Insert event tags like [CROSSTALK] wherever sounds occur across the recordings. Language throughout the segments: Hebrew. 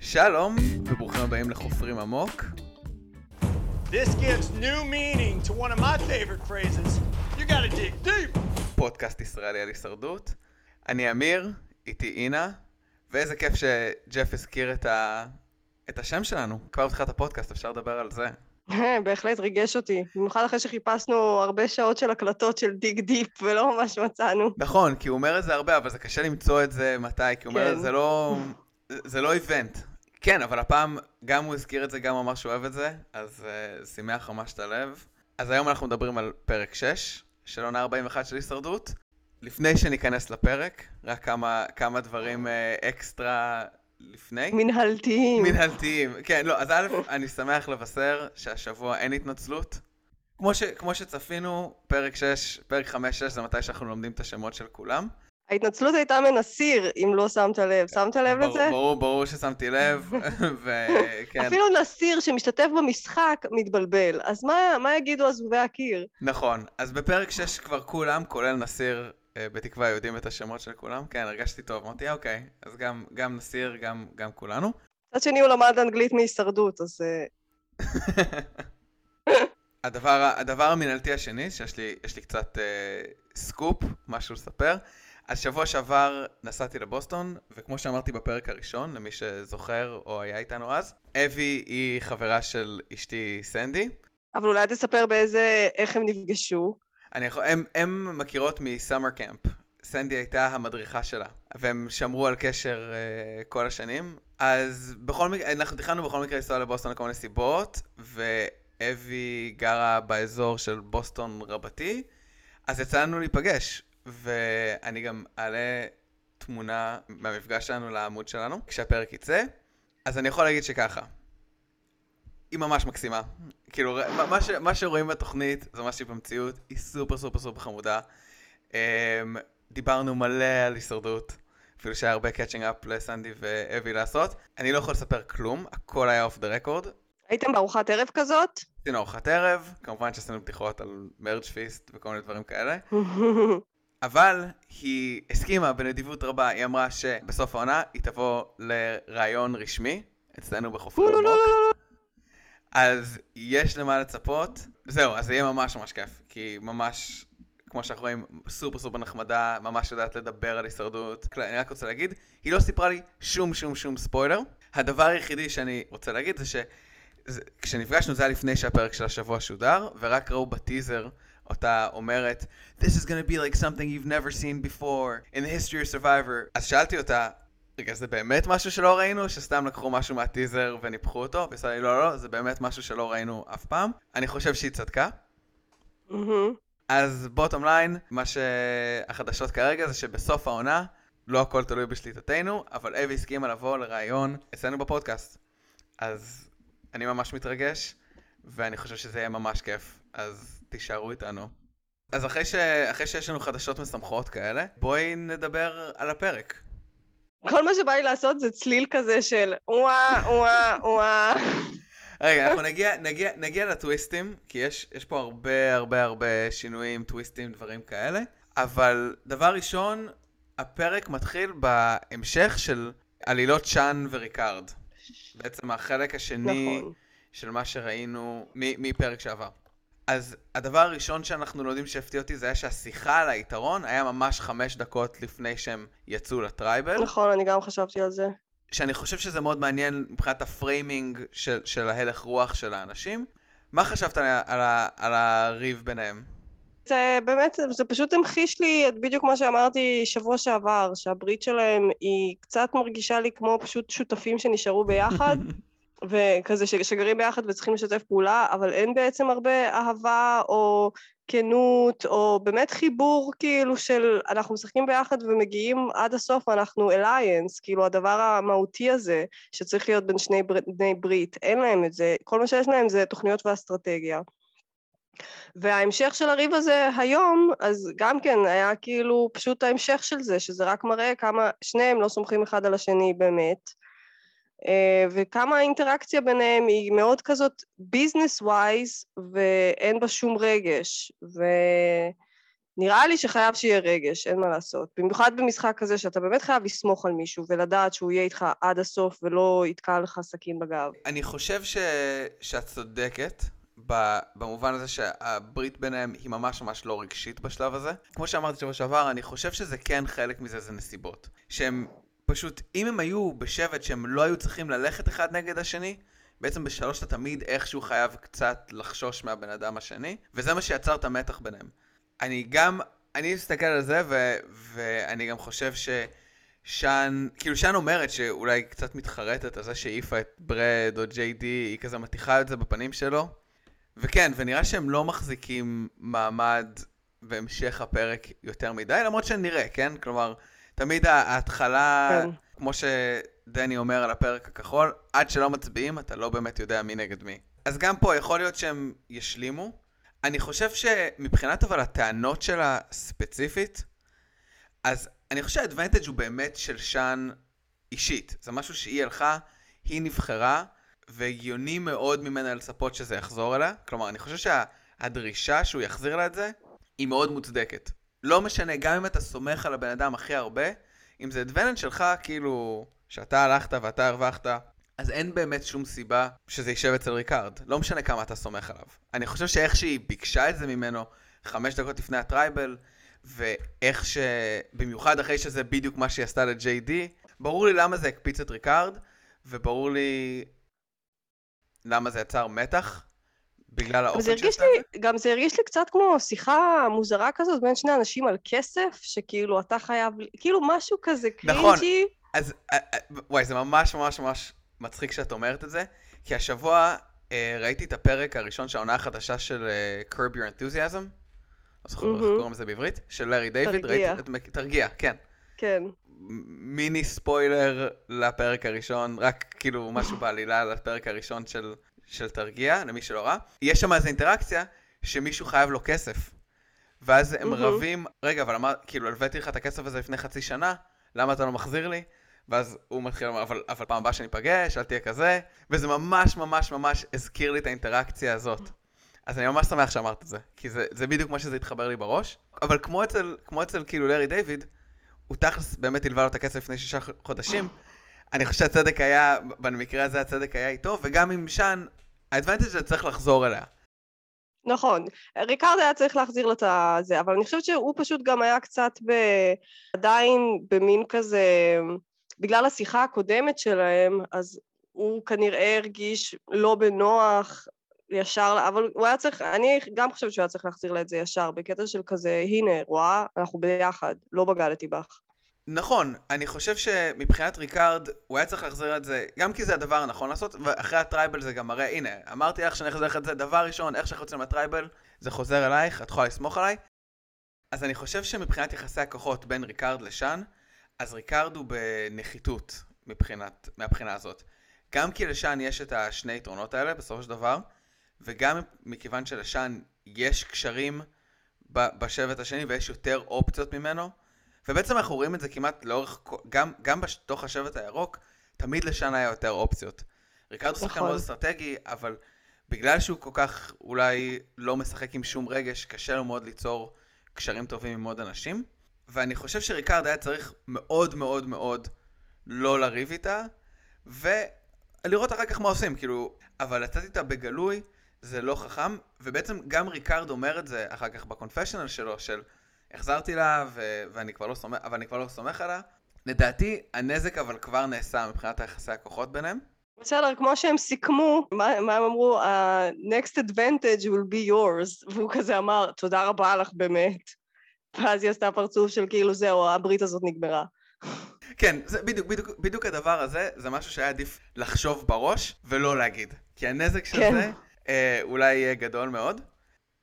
שלום, וברוכים הבאים לחופרים עמוק. This gives new meaning to one of my favorite phrases. You gotta dig deep. פודקאסט ישראלי על הישרדות. אני אמיר, איתי עינה, ואיזה כיף שג'ף הזכיר את, ה... את השם שלנו. כבר בתחילת הפודקאסט, אפשר לדבר על זה. בהחלט ריגש אותי, במיוחד אחרי שחיפשנו הרבה שעות של הקלטות של dig deep ולא ממש מצאנו. נכון, כי הוא אומר את זה הרבה, אבל זה קשה למצוא את זה מתי, כי הוא אומר, כן. זה לא... זה לא איבנט. כן, אבל הפעם גם הוא הזכיר את זה, גם אמר שהוא אוהב את זה, אז uh, שימח ממש את הלב. אז היום אנחנו מדברים על פרק 6 של עונה 41 של הישרדות. לפני שניכנס לפרק, רק כמה, כמה דברים uh, אקסטרה לפני. מנהלתיים. מנהלתיים. כן, לא, אז א', אני שמח לבשר שהשבוע אין התנצלות. כמו, ש, כמו שצפינו, פרק 6, פרק 5-6 זה מתי שאנחנו לומדים את השמות של כולם. ההתנצלות הייתה מנסיר, אם לא שמת לב. שמת לב ברור, לזה? ברור, ברור ששמתי לב, [LAUGHS] וכן, אפילו נסיר שמשתתף במשחק מתבלבל. אז מה, מה יגידו עזובי הקיר? נכון. אז בפרק 6 כבר כולם, כולל נסיר, בתקווה יודעים את השמות של כולם. כן, הרגשתי טוב, אמרתי, "אה, אוקיי, אז גם, גם נסיר, גם, גם כולנו. מצד שני הוא למד אנגלית מהישרדות, אז... אה, [LAUGHS] הדבר, הדבר המנהלתי השני, שיש לי, יש לי קצת אה, סקופ, משהו לספר. אז שבוע שעבר נסעתי לבוסטון, וכמו שאמרתי בפרק הראשון, למי שזוכר או היה איתנו אז, אבי היא חברה של אשתי סנדי. אבל אולי תספר באיזה... איך הם נפגשו. אני יכול, הם, הם מכירות מ summer camp. סנדי הייתה המדריכה שלה, והם שמרו על קשר uh, כל השנים. אז בכל מקרה, אנחנו תכננו בכל מקרה לנסוע לבוסטון לכל מיני סיבות, ואבי גרה באזור של בוסטון רבתי, אז יצא לנו להיפגש, ואני גם אעלה תמונה מהמפגש שלנו לעמוד שלנו, כשהפרק יצא. אז אני יכול להגיד שככה, היא ממש מקסימה. כאילו, מה- ש, מה שרואים בתוכנית זה מה שהיא במציאות, היא סופר סופר סופר חמודה. Um, דיברנו מלא על הישרדות, אפילו שהיה הרבה catching up לסנדי ואבי לעשות. אני לא יכול לספר כלום, הכל היה off the record. הייתם בארוחת ערב כזאת? עשינו ארוחת ערב, כמובן שעשינו בדיחות על מרג' פיסט וכל מיני דברים כאלה. [LAUGHS] אבל היא הסכימה בנדיבות רבה, היא אמרה שבסוף העונה היא תבוא לראיון רשמי אצלנו בחופרי עמוק. אז יש למה לצפות. זהו, אז זה יהיה ממש ממש כיף, כי ממש, כמו שאנחנו רואים, סופר סופר נחמדה, ממש יודעת לדבר על הישרדות. אני רק רוצה להגיד, היא לא סיפרה לי שום שום שום ספוילר. הדבר היחידי שאני רוצה להגיד זה ש... זה- כשנפגשנו זה היה לפני שהפרק של השבוע שודר, ורק ראו בטיזר אותה אומרת This is gonna be like something you've never seen before in the history of Survivor. אז שאלתי אותה, רגע, זה באמת משהו שלא ראינו? שסתם לקחו משהו מהטיזר וניפחו אותו? לי, לא, לא, לא, זה באמת משהו שלא ראינו אף פעם. אני חושב שהיא צדקה. מהמם. אז בוטום ליין, מה שהחדשות כרגע זה שבסוף העונה, לא הכל תלוי בשליטתנו, אבל אבי הסכימה לבוא לראיון אצלנו בפודקאסט. אז אני ממש מתרגש, ואני חושב שזה יהיה ממש כיף, אז תישארו איתנו. אז אחרי, ש... אחרי שיש לנו חדשות משמחות כאלה, בואי נדבר על הפרק. כל מה שבא לי לעשות זה צליל כזה של וואה, וואה, וואה. רגע, אנחנו נגיע, נגיע, נגיע לטוויסטים, כי יש, יש פה הרבה הרבה הרבה שינויים, טוויסטים, דברים כאלה, אבל דבר ראשון, הפרק מתחיל בהמשך של עלילות שאן וריקארד. בעצם החלק השני נכון. של מה שראינו מפרק שעבר. אז הדבר הראשון שאנחנו לומדים שהפתיע אותי זה היה שהשיחה על היתרון היה ממש חמש דקות לפני שהם יצאו ל tribal. נכון, אני גם חשבתי על זה. שאני חושב שזה מאוד מעניין מבחינת ה framing של, של ההלך רוח של האנשים. מה חשבת על, על, על הריב ביניהם? זה באמת, זה פשוט המחיש לי את בדיוק מה שאמרתי שבוע שעבר, שהברית שלהם היא קצת מרגישה לי כמו פשוט שותפים שנשארו ביחד, [LAUGHS] וכזה ש- שגרים ביחד וצריכים לשתף פעולה, אבל אין בעצם הרבה אהבה או כנות, או באמת חיבור כאילו של אנחנו משחקים ביחד ומגיעים עד הסוף, אנחנו אליינס, כאילו הדבר המהותי הזה שצריך להיות בין שני בר- בני ברית, אין להם את זה, כל מה שיש להם זה תוכניות ואסטרטגיה. וההמשך של הריב הזה היום, אז גם כן היה כאילו פשוט ההמשך של זה, שזה רק מראה כמה שניהם לא סומכים אחד על השני באמת. אה, וכמה האינטראקציה ביניהם היא מאוד כזאת ביזנס ווייז ואין בה שום רגש. ונראה לי שחייב שיהיה רגש, אין מה לעשות. במיוחד במשחק כזה שאתה באמת חייב לסמוך על מישהו ולדעת שהוא יהיה איתך עד הסוף ולא יתקע לך סכין בגב. אני חושב ש... שאת צודקת. במובן הזה שהברית ביניהם היא ממש ממש לא רגשית בשלב הזה. כמו שאמרתי שבוע שעבר, אני חושב שזה כן חלק מזה, זה נסיבות. שהם פשוט, אם הם היו בשבט שהם לא היו צריכים ללכת אחד נגד השני, בעצם בשלוש אתה תמיד איכשהו חייב קצת לחשוש מהבן אדם השני, וזה מה שיצר את המתח ביניהם. אני גם, אני מסתכל על זה, ו, ואני גם חושב ש... שאן, כאילו שאן אומרת שאולי קצת מתחרטת על זה שהעיפה את ברד או ג'יי די, היא כזה מתיחה את זה בפנים שלו. וכן, ונראה שהם לא מחזיקים מעמד בהמשך הפרק יותר מדי, למרות שנראה, כן? כלומר, תמיד ההתחלה, כן. כמו שדני אומר על הפרק הכחול, עד שלא מצביעים, אתה לא באמת יודע מי נגד מי. אז גם פה יכול להיות שהם ישלימו. אני חושב שמבחינת אבל הטענות שלה ספציפית, אז אני חושב שה advantage הוא באמת של שאן אישית. זה משהו שהיא הלכה, היא נבחרה, והגיוני מאוד ממנה לצפות שזה יחזור אליה. כלומר, אני חושב שהדרישה שהוא יחזיר לה את זה, היא מאוד מוצדקת. לא משנה, גם אם אתה סומך על הבן אדם הכי הרבה, אם זה advantage שלך, כאילו, שאתה הלכת ואתה הרווחת, אז אין באמת שום סיבה שזה יישב אצל ריקארד. לא משנה כמה אתה סומך עליו. אני חושב שאיך שהיא ביקשה את זה ממנו חמש דקות לפני ה tribal, ואיך ש... במיוחד אחרי שזה בדיוק מה שהיא עשתה ל-JD, ברור לי למה זה הקפיץ את ריקארד, וברור לי למה זה יצר מתח, בגלל האופן את זה? גם זה הרגיש לי קצת כמו שיחה מוזרה כזאת בין שני אנשים על כסף, שכאילו אתה חייב, כאילו משהו כזה cringy. נכון, אז אה, אה, וואי, זה ממש ממש ממש מצחיק שאת אומרת את זה, כי השבוע אה, ראיתי את הפרק הראשון של העונה החדשה של uh, Curb Your Enthusiasm, לא זוכר איך קוראים לזה בעברית, של לארי דיוויד, תרגיע. תרגיע, כן. כן. מיני ספוילר לפרק הראשון, רק כאילו משהו בעלילה לפרק הראשון של של תרגיע, למי שלא ראה, יש שם איזו אינטראקציה שמישהו חייב לו כסף. ואז הם mm-hmm. רבים, רגע, אבל אמר, כאילו, הלוויתי לך את הכסף הזה לפני חצי שנה, למה אתה לא מחזיר לי? ואז הוא מתחיל לומר, אבל, אבל פעם הבאה שניפגש, אל תהיה כזה, וזה ממש ממש ממש הזכיר לי את האינטראקציה הזאת. אז אני ממש שמח שאמרת את זה, כי זה, זה בדיוק כמו שזה התחבר לי בראש. אבל כמו אצל, כמו אצל כאילו לארי דיוויד, הוא תכלס באמת הלווה לו את הכסף לפני שישה חודשים. אני חושב שהצדק היה, במקרה הזה הצדק היה איתו, וגם עם שאן, האדוונטג' הזה צריך לחזור אליה. נכון, ריקרד היה צריך להחזיר לו את זה, אבל אני חושבת שהוא פשוט גם היה קצת ב... עדיין במין כזה, בגלל השיחה הקודמת שלהם, אז הוא כנראה הרגיש לא בנוח ישר, אבל הוא היה צריך, אני גם חושבת שהוא היה צריך להחזיר לה את זה ישר, בקטע של כזה, הנה, רואה, אנחנו ביחד, לא בגדתי בך. נכון, אני חושב שמבחינת ריקארד, הוא היה צריך להחזיר את זה, גם כי זה הדבר הנכון לעשות, ואחרי ה tribal זה גם מראה, הנה, אמרתי לך שאני אחזיר לך את זה, דבר ראשון, איך שאנחנו יוצאים מה tribal, זה חוזר אלייך, את יכולה לסמוך עליי. אז אני חושב שמבחינת יחסי הכוחות בין ריקארד לשאן, אז ריקארד הוא בנחיתות מבחינת, מהבחינה הזאת. גם כי לשאן יש את השני יתרונות האלה בסופו של דבר, וגם מכיוון שלשאן יש קשרים בשבט השני ויש יותר אופציות ממנו, ובעצם אנחנו רואים את זה כמעט לאורך, גם, גם בתוך השבט הירוק, תמיד לשאן היה יותר אופציות. ריקרדו שחקן נכון. מאוד אסטרטגי, אבל בגלל שהוא כל כך אולי לא משחק עם שום רגש, קשה לו מאוד ליצור קשרים טובים עם עוד אנשים. ואני חושב שריקרד היה צריך מאוד מאוד מאוד לא לריב איתה, ולראות אחר כך מה עושים, כאילו, אבל לצאת איתה בגלוי זה לא חכם, ובעצם גם ריקרד אומר את זה אחר כך בקונפשיונל שלו, של החזרתי לה, ו- ואני כבר לא סומך, אבל אני כבר לא סומך עליה. לדעתי, הנזק אבל כבר נעשה מבחינת היחסי הכוחות ביניהם. בסדר, כמו שהם סיכמו, מה, מה הם אמרו? ה-next advantage will be yours, והוא כזה אמר, תודה רבה לך באמת. ואז היא עשתה פרצוף של כאילו זהו, הברית הזאת נגמרה. כן, זה בדיוק, בדיוק, בדיוק הדבר הזה, זה משהו שהיה עדיף לחשוב בראש ולא להגיד. כי הנזק של כן. זה אולי יהיה גדול מאוד.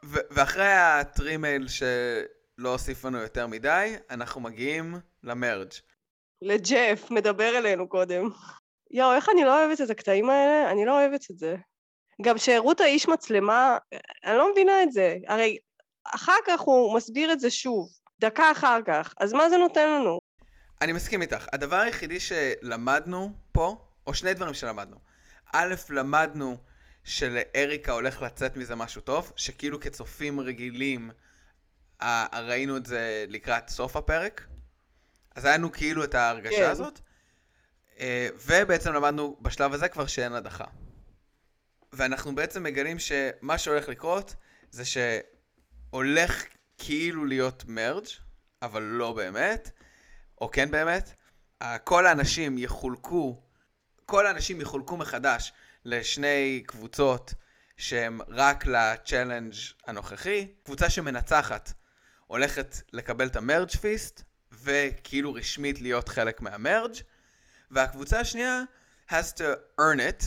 ו- ואחרי הטרימייל ש... לא אוסיף לנו יותר מדי, אנחנו מגיעים למרג'. לג'ף, מדבר אלינו קודם. יואו, איך אני לא אוהבת את הקטעים האלה? אני לא אוהבת את זה. גם שהראו את האיש מצלמה, אני לא מבינה את זה. הרי אחר כך הוא מסביר את זה שוב, דקה אחר כך, אז מה זה נותן לנו? אני מסכים איתך. הדבר היחידי שלמדנו פה, או שני דברים שלמדנו. א', למדנו שלאריקה הולך לצאת מזה משהו טוב, שכאילו כצופים רגילים ה- ראינו את זה לקראת סוף הפרק, אז היה לנו כאילו את ההרגשה כן. הזאת, אה, ובעצם למדנו בשלב הזה כבר שאין הדחה. ואנחנו בעצם מגלים שמה שהולך לקרות זה שהולך כאילו להיות מרג', אבל לא באמת, או כן באמת. ה- כל האנשים יחולקו, כל האנשים יחולקו מחדש לשני קבוצות שהם רק ל challenge הנוכחי. קבוצה שמנצחת הולכת לקבל את ה merge feast, וכאילו רשמית להיות חלק מה merge, והקבוצה השנייה has to earn it,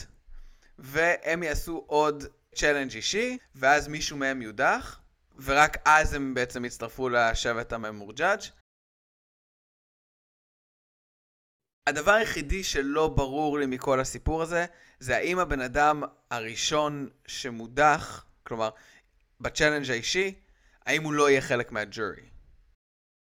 והם יעשו עוד challenge אישי, ואז מישהו מהם יודח, ורק אז הם בעצם יצטרפו לשבט הממורג'אג'. הדבר היחידי שלא ברור לי מכל הסיפור הזה, זה האם הבן אדם הראשון שמודח, כלומר, בצ'אלנג' האישי, האם הוא לא יהיה חלק מהג'ורי.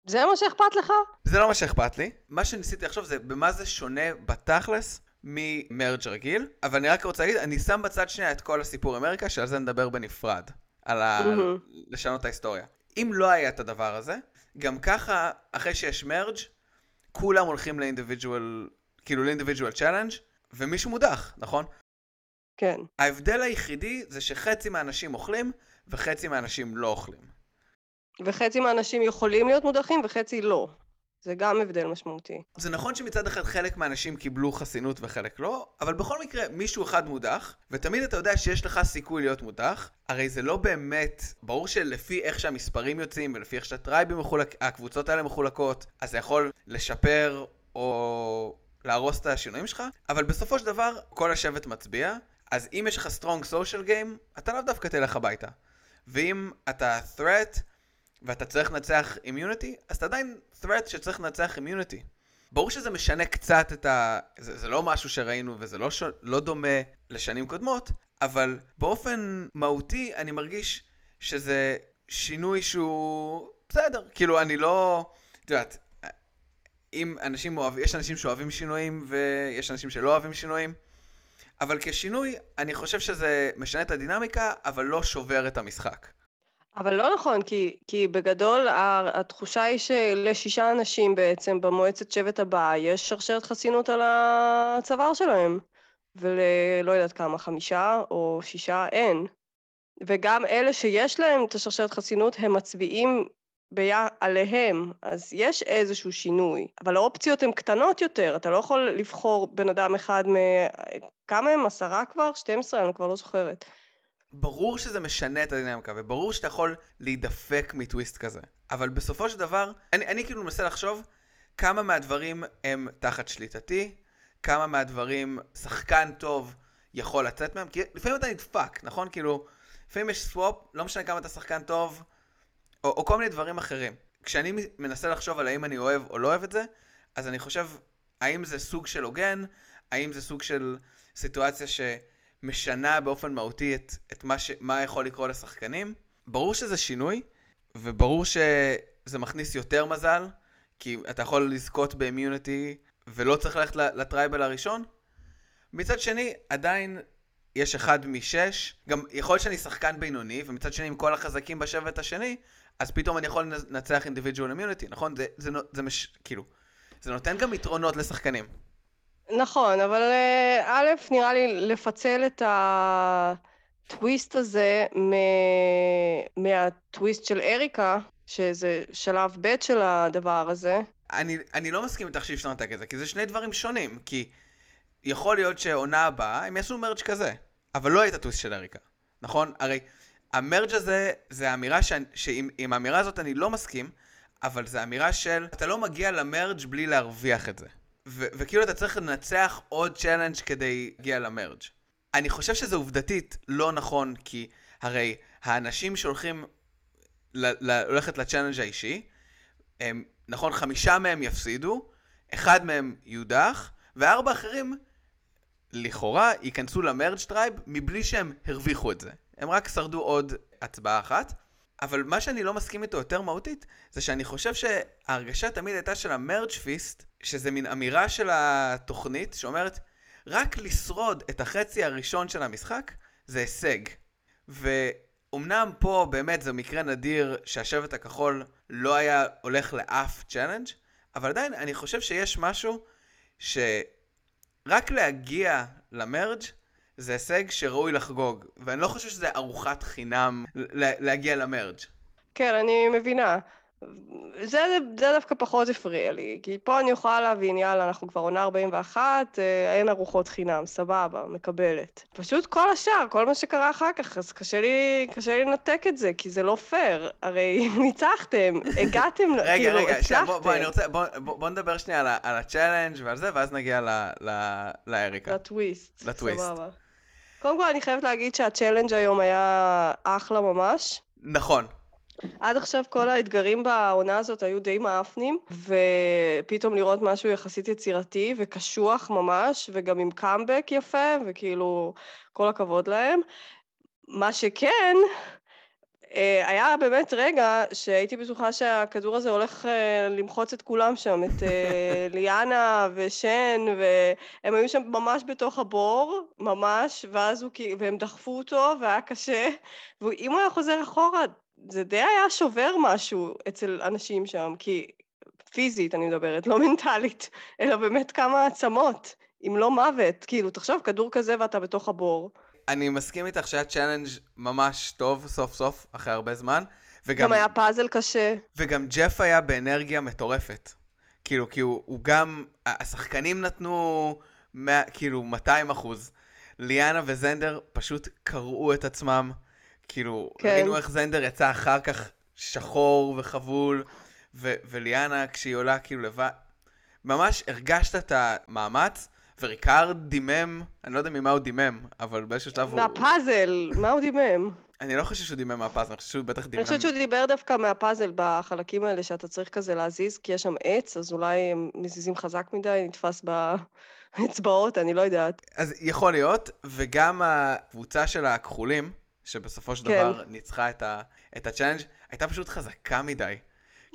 זה מה שאכפת לך? זה לא מה שאכפת לי. מה שניסיתי לחשוב זה במה זה שונה בתכלס ממרג' רגיל, אבל אני רק רוצה להגיד, אני שם בצד שנייה את כל הסיפור אמריקה, שעל זה נדבר בנפרד, על ה... מהמם. לשנות את ההיסטוריה. אם לא היה את הדבר הזה, גם ככה, אחרי שיש מרג', כולם הולכים ל individual, כאילו ל individual challenge, ומישהו מודח, נכון? כן. ההבדל היחידי זה שחצי מהאנשים אוכלים, וחצי מהאנשים לא אוכלים. וחצי מהאנשים יכולים להיות מודחים וחצי לא. זה גם הבדל משמעותי. זה נכון שמצד אחד חלק מהאנשים קיבלו חסינות וחלק לא, אבל בכל מקרה מישהו אחד מודח, ותמיד אתה יודע שיש לך סיכוי להיות מודח, הרי זה לא באמת, ברור שלפי איך שהמספרים יוצאים ולפי איך שהטרייבים מחולק, הקבוצות האלה מחולקות, אז זה יכול לשפר או להרוס את השינויים שלך, אבל בסופו של דבר כל השבט מצביע, אז אם יש לך strong social game, אתה לאו דווקא תלך הביתה. ואם אתה threat, ואתה צריך לנצח אימיוניטי, אז אתה עדיין threat שצריך לנצח אימיוניטי. ברור שזה משנה קצת את ה... זה, זה לא משהו שראינו וזה לא, ש... לא דומה לשנים קודמות, אבל באופן מהותי אני מרגיש שזה שינוי שהוא בסדר. כאילו, אני לא... את יודעת, אם אנשים אוהבים... יש אנשים שאוהבים שינויים ויש אנשים שלא אוהבים שינויים, אבל כשינוי, אני חושב שזה משנה את הדינמיקה, אבל לא שובר את המשחק. אבל לא נכון, כי, כי בגדול התחושה היא שלשישה אנשים בעצם במועצת שבט הבאה יש שרשרת חסינות על הצוואר שלהם, וללא יודעת כמה, חמישה או שישה אין. וגם אלה שיש להם את השרשרת חסינות, הם מצביעים ביה... עליהם, אז יש איזשהו שינוי. אבל האופציות הן קטנות יותר, אתה לא יכול לבחור בן אדם אחד מ... כמה הם? עשרה כבר? 12? אני כבר לא זוכרת. ברור שזה משנה את הדינמיקה, וברור שאתה יכול להידפק מטוויסט כזה. אבל בסופו של דבר, אני, אני כאילו מנסה לחשוב כמה מהדברים הם תחת שליטתי, כמה מהדברים שחקן טוב יכול לצאת מהם, כי לפעמים אתה נדפק, נכון? כאילו, לפעמים יש swap, לא משנה כמה אתה שחקן טוב, או, או כל מיני דברים אחרים. כשאני מנסה לחשוב על האם אני אוהב או לא אוהב את זה, אז אני חושב, האם זה סוג של הוגן, האם זה סוג של סיטואציה ש... משנה באופן מהותי את, את מה, ש, מה יכול לקרות לשחקנים. ברור שזה שינוי, וברור שזה מכניס יותר מזל, כי אתה יכול לזכות ב immunity ולא צריך ללכת ל tribal הראשון. מצד שני, עדיין יש אחד משש, גם יכול להיות שאני שחקן בינוני, ומצד שני עם כל החזקים בשבט השני, אז פתאום אני יכול לנצח אינדיבידואל אמיוניטי, נכון? זה, זה, זה, זה מש... כאילו, זה נותן גם יתרונות לשחקנים. נכון, אבל אה, א', נראה לי לפצל את הטוויסט הזה מ... מהטוויסט של אריקה, שזה שלב ב' של הדבר הזה. אני, אני לא מסכים איתך שאי אפשר לנתק את זה, כי זה שני דברים שונים, כי יכול להיות שעונה הבאה הם יעשו merge כזה, אבל לא הייתה טוויסט של אריקה, נכון? הרי ה merge הזה, זה אמירה. שעם עם האמירה הזאת אני לא מסכים, אבל זה אמירה של, אתה לא מגיע ל merge בלי להרוויח את זה. וכאילו אתה צריך לנצח עוד challenge כדי להגיע ל merge. אני חושב שזה עובדתית לא נכון, כי הרי האנשים שהולכים ללכת ל challenge האישי, הם, נכון, חמישה מהם יפסידו, אחד מהם יודח, וארבע אחרים, לכאורה, ייכנסו ל merge tribe מבלי שהם הרוויחו את זה. הם רק שרדו עוד הצבעה אחת. אבל מה שאני לא מסכים איתו יותר מהותית, זה שאני חושב שההרגשה תמיד הייתה של ה merge feast, שזה מין אמירה של התוכנית שאומרת, רק לשרוד את החצי הראשון של המשחק זה הישג. ואומנם פה באמת זה מקרה נדיר שהשבט הכחול לא היה הולך לאף challenge, אבל עדיין אני חושב שיש משהו שרק להגיע ל merge זה הישג שראוי לחגוג, ואני לא חושב שזה ארוחת חינם להגיע ל merge. כן, אני מבינה. זה, זה דווקא פחות הפריע לי, כי פה אני יכולה להבין, יאללה, אנחנו כבר עונה 41, אה, אין ארוחות חינם, סבבה, מקבלת. פשוט כל השאר, כל מה שקרה אחר כך, אז קשה לי, קשה לי לנתק את זה, כי זה לא פייר. הרי [LAUGHS] ניצחתם, הגעתם, רגע, כאילו, רגע, הצלחתם. שנייה, בוא, בוא, אני רוצה, בוא, בוא, בוא נדבר שנייה על, על ה challenge ועל זה, ואז נגיע ל, ל, לאריקה. לטוויסט. לטוויסט. סבבה. קודם כל, אני חייבת להגיד שה challenge היום היה אחלה ממש. נכון. עד עכשיו כל האתגרים בעונה הזאת היו די מאפנים, ופתאום לראות משהו יחסית יצירתי וקשוח ממש, וגם עם קאמבק יפה, וכאילו, כל הכבוד להם. מה שכן, היה באמת רגע שהייתי בטוחה שהכדור הזה הולך אה, למחוץ את כולם שם, את אה, [LAUGHS] ליאנה ושן, והם היו שם ממש בתוך הבור, ממש, ואז הוא, כאילו- והם דחפו אותו, והיה קשה, ואם הוא היה חוזר אחורה, זה די היה שובר משהו אצל אנשים שם, כי פיזית אני מדברת, לא מנטלית, אלא באמת כמה עצמות, אם לא מוות. כאילו, תחשוב, כדור כזה ואתה בתוך הבור. אני מסכים איתך שהיה challenge ממש טוב סוף סוף, אחרי הרבה זמן. וגם, גם היה פאזל קשה. וגם ג'ף היה באנרגיה מטורפת. כאילו, כי הוא, הוא גם, השחקנים נתנו, 100, כאילו, 200 אחוז. ליאנה וזנדר פשוט קרעו את עצמם. כאילו, כן. ראינו איך זנדר יצא אחר כך שחור וחבול, ו- וליאנה כשהיא עולה כאילו לבד, ממש הרגשת את המאמץ, וריקארד דימם, אני לא יודע ממה הוא דימם, אבל באיזשהו שלב הוא... מהפאזל, מה הוא דימם? אני לא חושב שהוא דימם מהפאזל, אני חושב שהוא בטח דימם. אני חושבת שהוא דימם דווקא מהפאזל בחלקים האלה שאתה צריך כזה להזיז, כי יש שם עץ, אז אולי הם מזיזים חזק מדי, נתפס באצבעות, אני לא יודעת. אז יכול להיות, וגם הקבוצה של הכחולים, שבסופו של כן. דבר ניצחה את, ה- את ה challenge, הייתה פשוט חזקה מדי.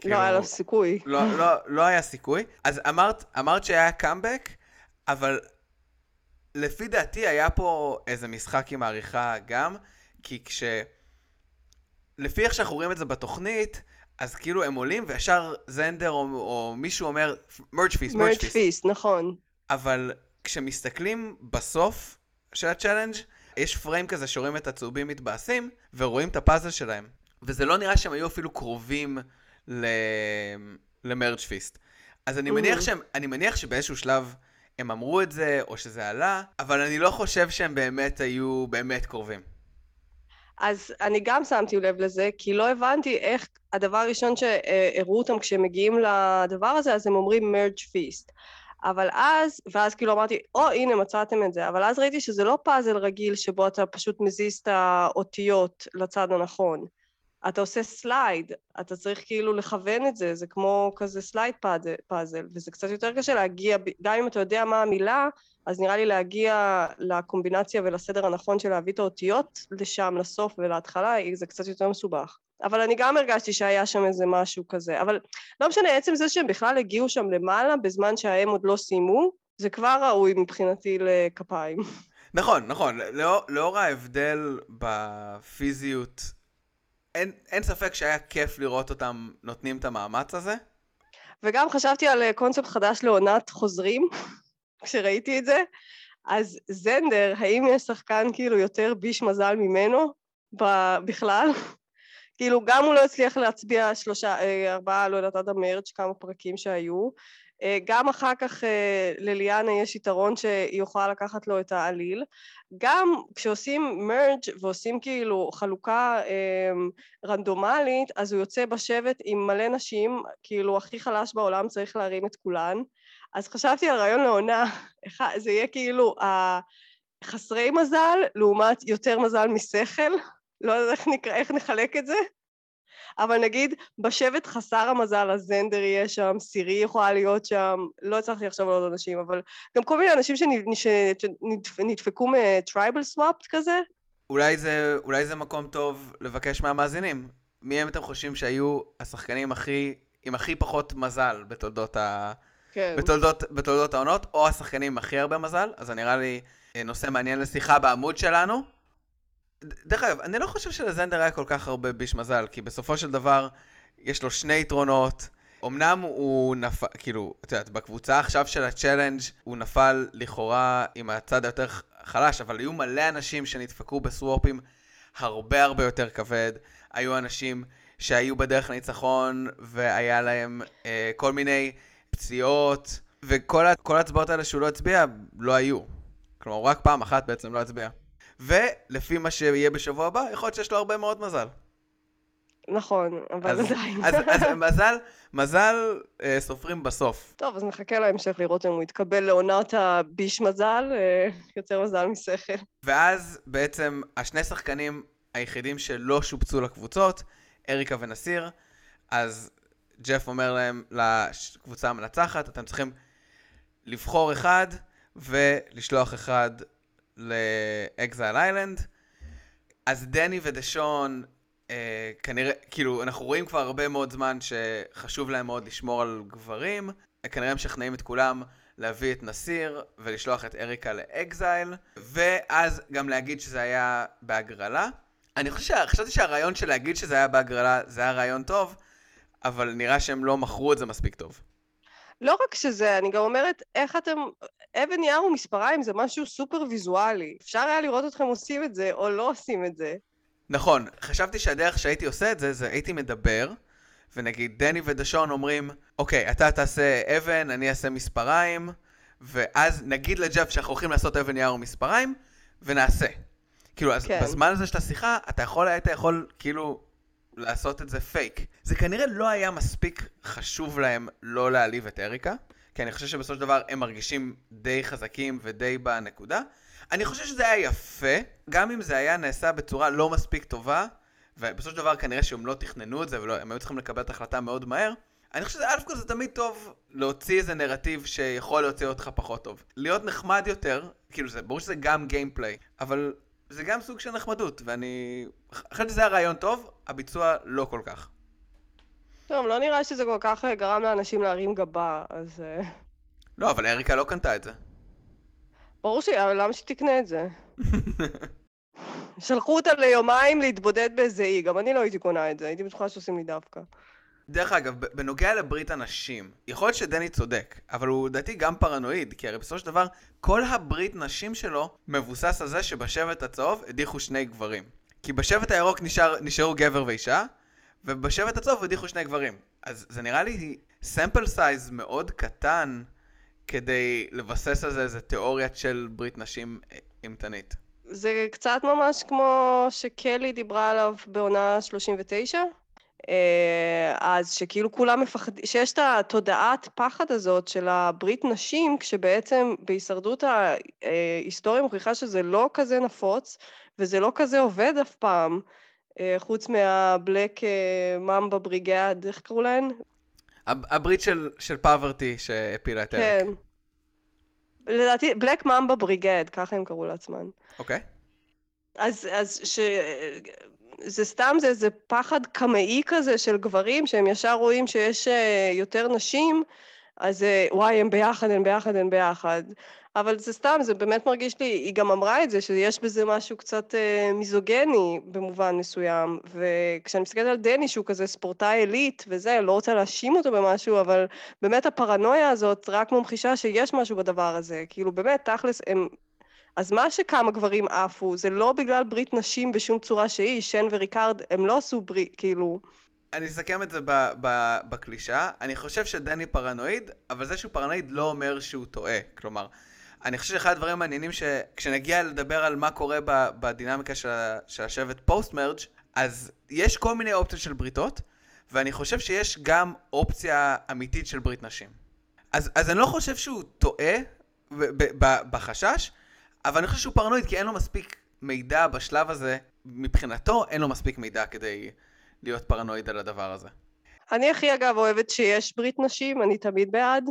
לא היה כאילו, לו סיכוי. לא, לא, לא היה סיכוי. אז אמרת, אמרת שהיה קאמבק, אבל לפי דעתי היה פה איזה משחק עם העריכה גם, כי כש... לפי איך שאנחנו רואים את זה בתוכנית, אז כאילו הם עולים וישר זנדר או, או מישהו אומר merge feast, merge feast. נכון. אבל כשמסתכלים בסוף של ה challenge, יש פריים כזה שרואים את הצהובים מתבאסים, ורואים את הפאזל שלהם. וזה לא נראה שהם היו אפילו קרובים ל... למרג' פיסט. אז אני מניח, Mhm. שהם, אני מניח שבאיזשהו שלב הם אמרו את זה, או שזה עלה, אבל אני לא חושב שהם באמת היו באמת קרובים. אז אני גם שמתי לב לזה, כי לא הבנתי איך הדבר הראשון שהראו אותם כשהם מגיעים לדבר הזה, אז הם אומרים מרג' פיסט. אבל אז, ואז כאילו אמרתי, או, הנה, מצאתם את זה, אבל אז ראיתי שזה לא פאזל רגיל שבו אתה פשוט מזיז את האותיות לצד הנכון. אתה עושה slide, אתה צריך כאילו לכוון את זה, זה כמו כזה slide puzzle, וזה קצת יותר קשה להגיע, גם אם אתה יודע מה המילה, אז נראה לי להגיע לקומבינציה ולסדר הנכון של להביא את האותיות לשם, לסוף ולהתחלה, זה קצת יותר מסובך. אבל אני גם הרגשתי שהיה שם איזה משהו כזה. אבל לא משנה, עצם זה שהם בכלל הגיעו שם למעלה בזמן שהם עוד לא סיימו, זה כבר ראוי מבחינתי לכפיים. נכון, נכון, לאור, לאור ההבדל בפיזיות, אין, אין ספק שהיה כיף לראות אותם נותנים את המאמץ הזה. וגם חשבתי על אה, קונספט חדש לעונת חוזרים, [LAUGHS] כשראיתי את זה. אז זנדר, האם יש שחקן כאילו יותר ביש מזל ממנו בכלל? [LAUGHS] כאילו, גם הוא לא הצליח להצביע שלושה, אה, ארבעה, לא יודעת, עד המרץ', כמה פרקים שהיו. אה, גם אחר כך אה, לליאנה יש יתרון שהיא יכולה לקחת לו את העליל. גם כשעושים מרג' ועושים כאילו חלוקה אה, רנדומלית, אז הוא יוצא בשבט עם מלא נשים, כאילו הכי חלש בעולם צריך להרים את כולן. אז חשבתי על רעיון לעונה, [LAUGHS] זה יהיה כאילו החסרי מזל לעומת יותר מזל משכל, לא יודעת איך, איך נחלק את זה, אבל נגיד בשבט חסר המזל, אז זנדר יהיה שם, סירי יכולה להיות שם, לא הצלחתי לחשוב על עוד אנשים, אבל גם כל מיני אנשים שנד- שנדפקו מטרייבל סוואפט כזה, אולי זה, אולי זה מקום טוב לבקש מהמאזינים. מי הם אתם חושבים שהיו השחקנים הכי, עם הכי פחות מזל בתולדות ה... כן. בתולדות, בתולדות העונות, או השחקנים עם הכי הרבה מזל, אז זה נראה לי אה, נושא מעניין לשיחה בעמוד שלנו. דרך אגב, אני לא חושב שלזנדר היה כל כך הרבה ביש מזל, כי בסופו של דבר, יש לו שני יתרונות. אמנם הוא נפל, כאילו, את יודעת, בקבוצה עכשיו של ה challenge הוא נפל לכאורה עם הצד היותר חלש, אבל היו מלא אנשים שנדפקו ב swap ים הרבה הרבה יותר כבד. היו אנשים שהיו בדרך לניצחון, והיה להם אה, כל מיני פציעות, וכל ההצבעות האלה שהוא לא הצביע, לא היו. כלומר, רק פעם אחת בעצם לא הצביע. ולפי מה שיהיה בשבוע הבא, יכול להיות שיש לו הרבה מאוד מזל. נכון, אבל אז, עדיין. אז, אז מזל, מזל אה, סופרים בסוף. טוב, אז נחכה להמשך לראות אם הוא יתקבל לעונת הביש מזל, אה, יותר מזל משכל. ואז בעצם השני שחקנים היחידים שלא שובצו לקבוצות, אריקה ונסיר, אז ג'ף אומר להם לקבוצה המנצחת, אתם צריכים לבחור אחד ולשלוח אחד לאקזייל איילנד. אז דני ודשון, אה, כנראה, כאילו, אנחנו רואים כבר הרבה מאוד זמן שחשוב להם מאוד לשמור על גברים. כנראה משכנעים את כולם להביא את נסיר ולשלוח את אריקה לאקזייל, ואז גם להגיד שזה היה בהגרלה. אני חושב, חשבתי שהרעיון של להגיד שזה היה בהגרלה זה היה רעיון טוב, אבל נראה שהם לא מכרו את זה מספיק טוב. לא רק שזה, אני גם אומרת, איך אתם... אבן נייר ומספריים זה משהו סופר ויזואלי. אפשר היה לראות אתכם עושים את זה, או לא עושים את זה. נכון, חשבתי שהדרך שהייתי עושה את זה, זה הייתי מדבר, ונגיד דני ודשון אומרים, אוקיי, אתה תעשה אבן, אני אעשה מספריים, ואז נגיד לג'ף שאנחנו הולכים לעשות אבן יער ומספריים, ונעשה. כאילו, אז כן. בזמן הזה של השיחה, אתה יכול, היית יכול, כאילו, לעשות את זה פייק. זה כנראה לא היה מספיק חשוב להם לא להעליב את אריקה, כי אני חושב שבסופו של דבר הם מרגישים די חזקים ודי בנקודה. אני חושב שזה היה יפה, גם אם זה היה נעשה בצורה לא מספיק טובה, ובסופו של דבר כנראה שהם לא תכננו את זה, והם היו צריכים לקבל את ההחלטה מאוד מהר. אני חושב שא' כל זה תמיד טוב להוציא איזה נרטיב שיכול להוציא אותך פחות טוב. להיות נחמד יותר, כאילו זה, ברור שזה גם גיימפליי, אבל זה גם סוג של נחמדות, ואני חשבתי שזה היה רעיון טוב, הביצוע לא כל כך. טוב, לא נראה שזה כל כך אה, גרם לאנשים להרים גבה, אז... אה, לא, אבל אריקה לא קנתה את זה. ברור ש... אבל למה שתקנה את זה? [LAUGHS] שלחו אותה ליומיים להתבודד באיזה אי, גם אני לא הייתי קונה את זה, הייתי בטוחה שעושים לי דווקא. דרך אגב, בנוגע לברית הנשים, יכול להיות שדני צודק, אבל הוא לדעתי גם פרנואיד, כי הרי בסופו של דבר, כל הברית נשים שלו מבוסס על זה שבשבט הצהוב הדיחו שני גברים. כי בשבט הירוק נשאר, נשארו גבר ואישה, ובשבט הצהוב הדיחו שני גברים. אז זה נראה לי סמפל סייז מאוד קטן כדי לבסס על זה איזה תיאוריה של ברית נשים אה, אימתנית. זה קצת ממש כמו שקלי דיברה עליו בעונה 39. אה, אז שכאילו כולם מפחדים, שיש את התודעת פחד הזאת של הברית נשים, כשבעצם בהישרדות ההיסטוריה מוכיחה שזה לא כזה נפוץ, וזה לא כזה עובד אף פעם, אה, חוץ מהבלק ממבה בריגד, איך קראו להן? הב- הברית של, של פאברטי שהפילה את. כן. לדעתי, בלק ממבה בריגד, ככה הם קראו לעצמן. אוקיי? אז, אז ש... זה סתם, זה איזה פחד קמאי כזה של גברים, שהם ישר רואים שיש אה, יותר נשים, אז אה, וואי, הם ביחד, הם ביחד, הם ביחד. אבל זה סתם, זה באמת מרגיש לי, היא גם אמרה את זה, שיש בזה משהו קצת אה, מיזוגני במובן מסוים. וכשאני מסתכלת על דני, שהוא כזה ספורטאי עילית וזה, לא רוצה להאשים אותו במשהו, אבל באמת הפרנויה הזאת רק ממחישה שיש משהו בדבר הזה. כאילו, באמת, תכלס, הם... אז מה שכמה גברים עפו, זה לא בגלל ברית נשים בשום צורה שהיא, שן וריקארד, הם לא עשו ברית, כאילו... אני אסכם את זה בקלישאה. אני חושב שדני פרנואיד, אבל זה שהוא פרנואיד לא אומר שהוא טועה. כלומר, אני חושב שאחד הדברים המעניינים שכשנגיע לדבר על מה קורה ב- בדינמיקה של, של השבט post merge אז יש כל מיני אופציות של בריתות, ואני חושב שיש גם אופציה אמיתית של ברית נשים. אז, אז אני לא חושב שהוא טועה ב- ב- ב- בחשש, אבל אני חושב שהוא פרנואיד כי אין לו מספיק מידע בשלב הזה, מבחינתו אין לו מספיק מידע כדי להיות פרנואיד על הדבר הזה. אני הכי אגב אוהבת שיש ברית נשים, אני תמיד בעד.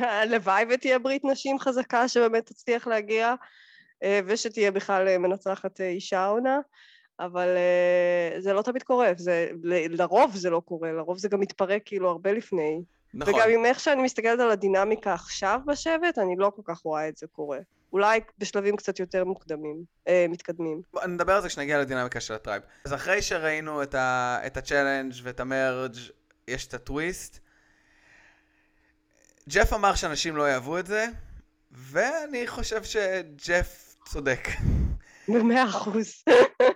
הלוואי ותהיה ברית נשים חזקה שבאמת תצליח להגיע, אה, ושתהיה בכלל אה, מנצחת אה, אישה עונה, אבל זה לא תמיד קורה, זה, לרוב זה לא קורה, לרוב זה גם מתפרק כאילו הרבה לפני. נכון. וגם עם איך שאני מסתכלת על הדינמיקה עכשיו בשבט, אני לא כל כך רואה את זה קורה. אולי בשלבים קצת יותר מוקדמים, אה, מתקדמים. נדבר על זה כשנגיע לדינמיקה של ה tribe. אז אחרי שראינו את, ה, את ה challenge ואת ה merge, יש את הטוויסט. ג'ף אמר שאנשים לא יאהבו את זה, ואני חושב שג'ף צודק. במאה אחוז.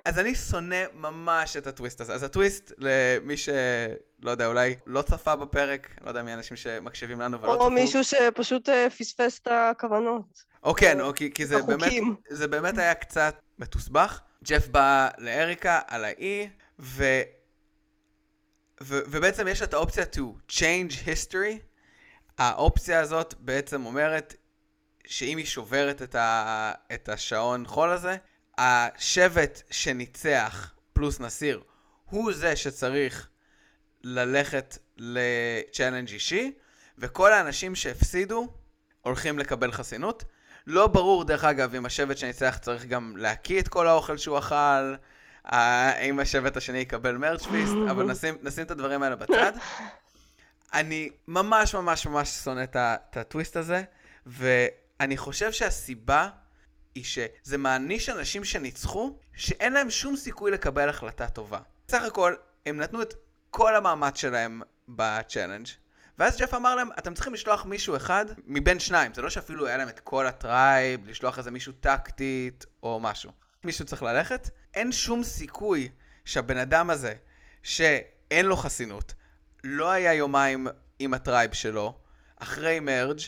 אז אני שונא ממש את הטוויסט הזה. אז הטוויסט, למי שלא יודע, אולי לא צפה בפרק, לא יודע מי האנשים שמקשיבים לנו ולא צפו. או מישהו שפשוט אה, פספס את הכוונות. או כן, או כי, כי זה באמת. זה באמת היה קצת מתוסבך. ג'ף בא לאריקה על האי, ו... ו... ובעצם יש את האופציה to change history. האופציה הזאת בעצם אומרת שאם היא שוברת את, ה... את השעון חול הזה, השבט שניצח פלוס נסיר הוא זה שצריך ללכת לצ'אלנג' אישי, וכל האנשים שהפסידו הולכים לקבל חסינות. לא ברור, דרך אגב, אם השבט שניצח צריך גם להקיא את כל האוכל שהוא אכל, אה, אם השבט השני יקבל מרץ' פיסט, אבל נשים, נשים את הדברים האלה בצד. אני ממש ממש ממש שונא את הטוויסט הזה, ואני חושב שהסיבה היא שזה מעניש אנשים שניצחו, שאין להם שום סיכוי לקבל החלטה טובה. סך הכל, הם נתנו את כל המאמץ שלהם ב challenge, ואז ג'ף אמר להם, אתם צריכים לשלוח מישהו אחד מבין שניים. זה לא שאפילו היה להם את כל ה tribe, לשלוח איזה מישהו טקטית או משהו. מישהו צריך ללכת. אין שום סיכוי שהבן אדם הזה, שאין לו חסינות, לא היה יומיים עם ה tribe שלו, אחרי merge,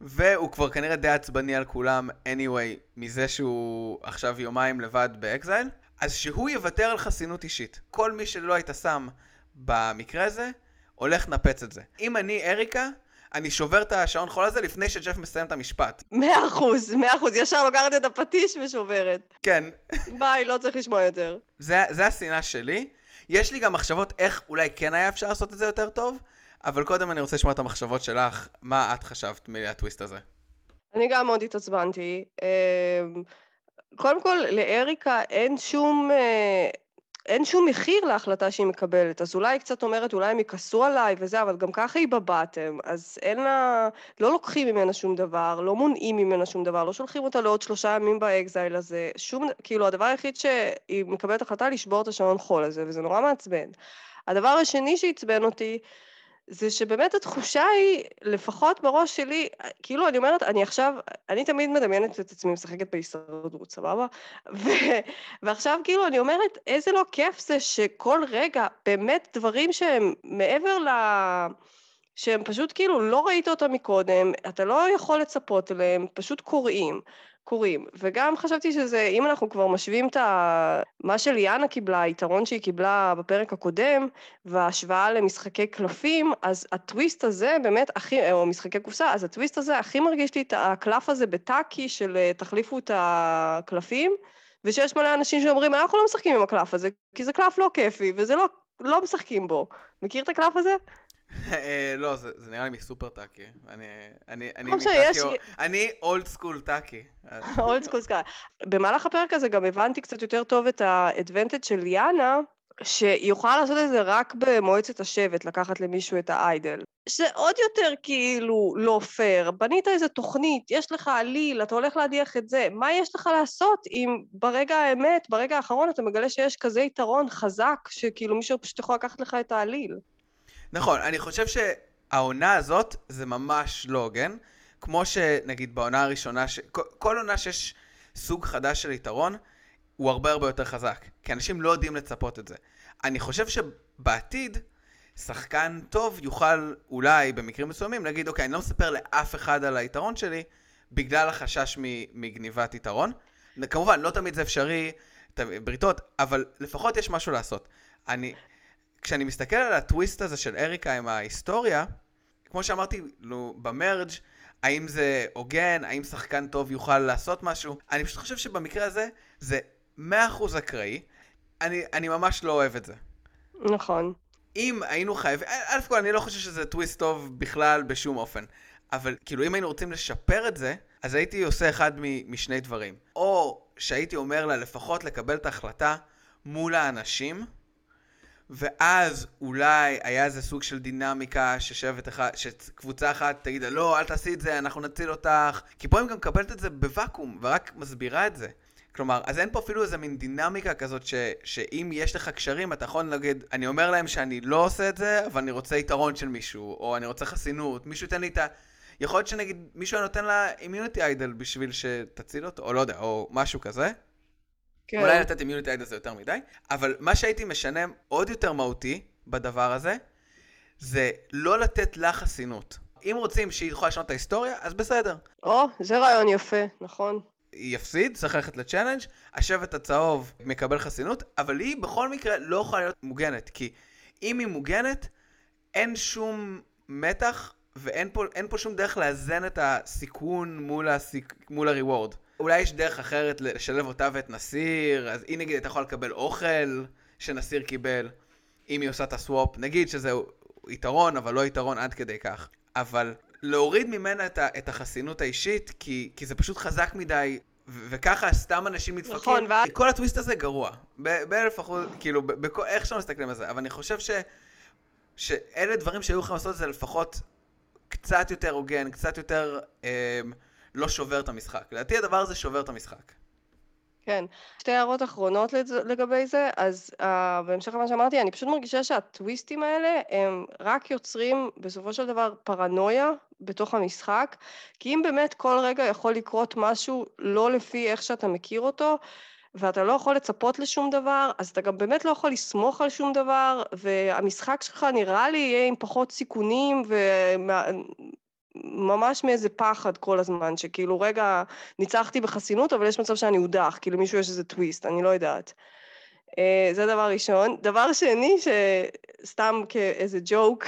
והוא כבר כנראה די עצבני על כולם anyway, מזה שהוא עכשיו יומיים לבד ב exile, אז שהוא יוותר על חסינות אישית. כל מי שלא היית שם במקרה הזה, הולך לנפץ את זה. אם אני אריקה, אני שובר את השעון חול הזה לפני שג'ף מסיים את המשפט. מאה אחוז, מאה אחוז, ישר לוקחת את הפטיש ושוברת. כן, ביי, לא צריך לשמוע יותר. זה, זה השנאה שלי. יש לי גם מחשבות איך אולי כן היה אפשר לעשות את זה יותר טוב, אבל קודם אני רוצה לשמוע את המחשבות שלך, מה את חשבת מהטוויסט הזה. אני גם מאוד התעצבנתי. אמ, קודם כל, לאריקה אין שום, אה, אין שום מחיר להחלטה שהיא מקבלת. אז אולי היא קצת אומרת, אולי הם יכעסו עליי וזה, אבל גם ככה היא ב bottom. אז אין לה... לא לוקחים ממנה שום דבר, לא מונעים ממנה שום דבר, לא שולחים אותה לעוד שלושה ימים ב exile הזה. שום... כאילו, הדבר היחיד שהיא מקבלת החלטה לשבור את השעון חול הזה, וזה נורא מעצבן. הדבר השני שעצבן אותי, זה שבאמת התחושה היא, לפחות בראש שלי, כאילו אני אומרת, אני עכשיו, אני תמיד מדמיינת את עצמי משחקת בהישרדות, סבבה? ו, ועכשיו כאילו אני אומרת, איזה לא כיף זה שכל רגע, באמת דברים שהם מעבר ל... שהם פשוט כאילו לא ראית אותם מקודם, אתה לא יכול לצפות אליהם, פשוט קורים. קורים. וגם חשבתי שזה, אם אנחנו כבר משווים את ה... מה שליאנה קיבלה, היתרון שהיא קיבלה בפרק הקודם, וההשוואה למשחקי קלפים, אז הטוויסט הזה באמת הכי, או משחקי קופסה, אז הטוויסט הזה הכי מרגיש לי את הקלף הזה בטאקי של אה, תחליפו את הקלפים, ושיש מלא אנשים שאומרים, אנחנו לא משחקים עם הקלף הזה, כי זה קלף לא כיפי, וזה לא, לא משחקים בו. מכיר את הקלף הזה? אה, לא, זה נראה לי מסופר טאקי. אני אני- old school טאקי. old school טאקי. במהלך הפרק הזה גם הבנתי קצת יותר טוב את ה advantage של ליאנה, שהיא יכולה לעשות את זה רק במועצת השבט, לקחת למישהו את האיידל. שזה עוד יותר כאילו לא פייר. בנית איזה תוכנית, יש לך עליל, אתה הולך להדיח את זה. מה יש לך לעשות אם ברגע האמת, ברגע האחרון, אתה מגלה שיש כזה יתרון חזק, שכאילו מישהו פשוט יכול לקחת לך את העליל. נכון, אני חושב שהעונה הזאת זה ממש לא הוגן. כמו שנגיד בעונה הראשונה, ש... כל, כל עונה שיש סוג חדש של יתרון, הוא הרבה הרבה יותר חזק. כי אנשים לא יודעים לצפות את זה. אני חושב שבעתיד, שחקן טוב יוכל אולי במקרים מסוימים להגיד, אוקיי, אני לא מספר לאף אחד על היתרון שלי, בגלל החשש מגניבת יתרון. כמובן, לא תמיד זה אפשרי, בריתות, אבל לפחות יש משהו לעשות. אני, כשאני מסתכל על הטוויסט הזה של אריקה עם ההיסטוריה, כמו שאמרתי, נו, במרג', האם זה הוגן, האם שחקן טוב יוכל לעשות משהו, אני פשוט חושב שבמקרה הזה זה 100% אקראי. אני, אני ממש לא אוהב את זה. נכון. אם היינו חייבים, א' כל אני לא חושב שזה טוויסט טוב בכלל בשום אופן, אבל כאילו אם היינו רוצים לשפר את זה, אז הייתי עושה אחד מ- משני דברים. או שהייתי אומר לה לפחות לקבל את ההחלטה מול האנשים, ואז אולי היה איזה סוג של דינמיקה ששבט אחד, שקבוצה אחת תגיד, לא, אל תעשי את זה, אנחנו נציל אותך. כי פה היא גם מקבלת את זה בוואקום, ורק מסבירה את זה. כלומר, אז אין פה אפילו איזה מין דינמיקה כזאת ש, שאם יש לך קשרים, אתה יכול להגיד, אני אומר להם שאני לא עושה את זה, אבל אני רוצה יתרון של מישהו, או אני רוצה חסינות, מישהו ייתן לי את ה... יכול להיות שנגיד מישהו נותן לה אימיוניטי איידל בשביל שתציל אותו, או לא יודע, או משהו כזה. כן. אולי לתת אימיוניטי איידל זה יותר מדי, אבל מה שהייתי משנה עוד יותר מהותי בדבר הזה, זה לא לתת לה חסינות. אם רוצים שהיא יכולה לשנות את ההיסטוריה, אז בסדר. או, זה רעיון יפה, נכון. יפסיד, צריך ללכת לצ'אלנג', השבט הצהוב מקבל חסינות, אבל היא בכל מקרה לא יכולה להיות מוגנת, כי אם היא מוגנת, אין שום מתח ואין פה, פה שום דרך לאזן את הסיכון מול, הסיק, מול הריוורד. אולי יש דרך אחרת לשלב אותה ואת נסיר, אז היא נגיד הייתה יכולה לקבל אוכל שנסיר קיבל, אם היא עושה את הסוואפ, נגיד שזה יתרון, אבל לא יתרון עד כדי כך. אבל להוריד ממנה את, ה, את החסינות האישית, כי, כי זה פשוט חזק מדי, ו- וככה סתם אנשים מתפקים. נכון, ואז... כל הטוויסט הזה גרוע. באלף אחוז, כאילו, בכ- איך שלא מסתכלים על זה. אבל אני חושב ש... שאלה דברים שהיו יכולים לעשות את זה לפחות קצת יותר הוגן, קצת יותר אה, לא שובר את המשחק. לדעתי הדבר הזה שובר את המשחק. כן. שתי הערות אחרונות לגבי זה, אז uh, בהמשך למה שאמרתי, אני פשוט מרגישה שהטוויסטים האלה הם רק יוצרים בסופו של דבר פרנויה בתוך המשחק, כי אם באמת כל רגע יכול לקרות משהו לא לפי איך שאתה מכיר אותו, ואתה לא יכול לצפות לשום דבר, אז אתה גם באמת לא יכול לסמוך על שום דבר, והמשחק שלך נראה לי יהיה עם פחות סיכונים, ממש מאיזה פחד כל הזמן, שכאילו רגע ניצחתי בחסינות, אבל יש מצב שאני אודח, כאילו מישהו יש איזה טוויסט, אני לא יודעת. Uh, זה דבר ראשון. דבר שני, שסתם כאיזה ג'וק,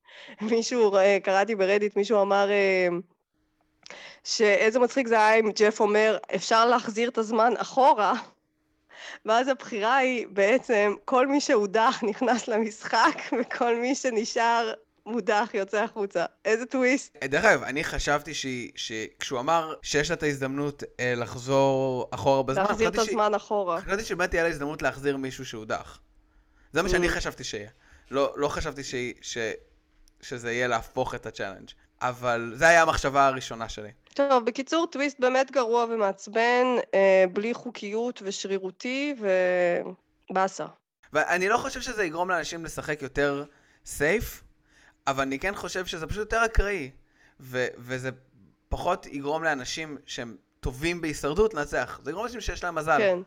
[LAUGHS] מישהו, uh, קראתי ברדיט, מישהו אמר uh, שאיזה מצחיק זה היה אם ג'ף אומר, אפשר להחזיר את הזמן אחורה. [LAUGHS] ואז הבחירה היא בעצם, כל מי שהודח נכנס למשחק, [LAUGHS] וכל מי שנשאר מודח, יוצא החוצה. איזה טוויסט. דרך אגב, אני חשבתי שכשהוא אמר שיש לה את ההזדמנות אה, לחזור אחורה בזמן, להחזיר את הזמן ש... אחורה. חשבתי שבאמת תהיה לה הזדמנות להחזיר מישהו שהודח. זה מה שאני ממ. חשבתי שיהיה. לא, לא חשבתי ש... ש... שזה יהיה להפוך את ה challenge. אבל זה היה המחשבה הראשונה שלי. טוב, בקיצור, טוויסט באמת גרוע ומעצבן, אה, בלי חוקיות ושרירותי ובאסה. ואני לא חושב שזה יגרום לאנשים לשחק יותר סייף, אבל אני כן חושב שזה פשוט יותר אקראי, ו- וזה פחות יגרום לאנשים שהם טובים בהישרדות לנצח. זה יגרום לאנשים שיש להם מזל. כן.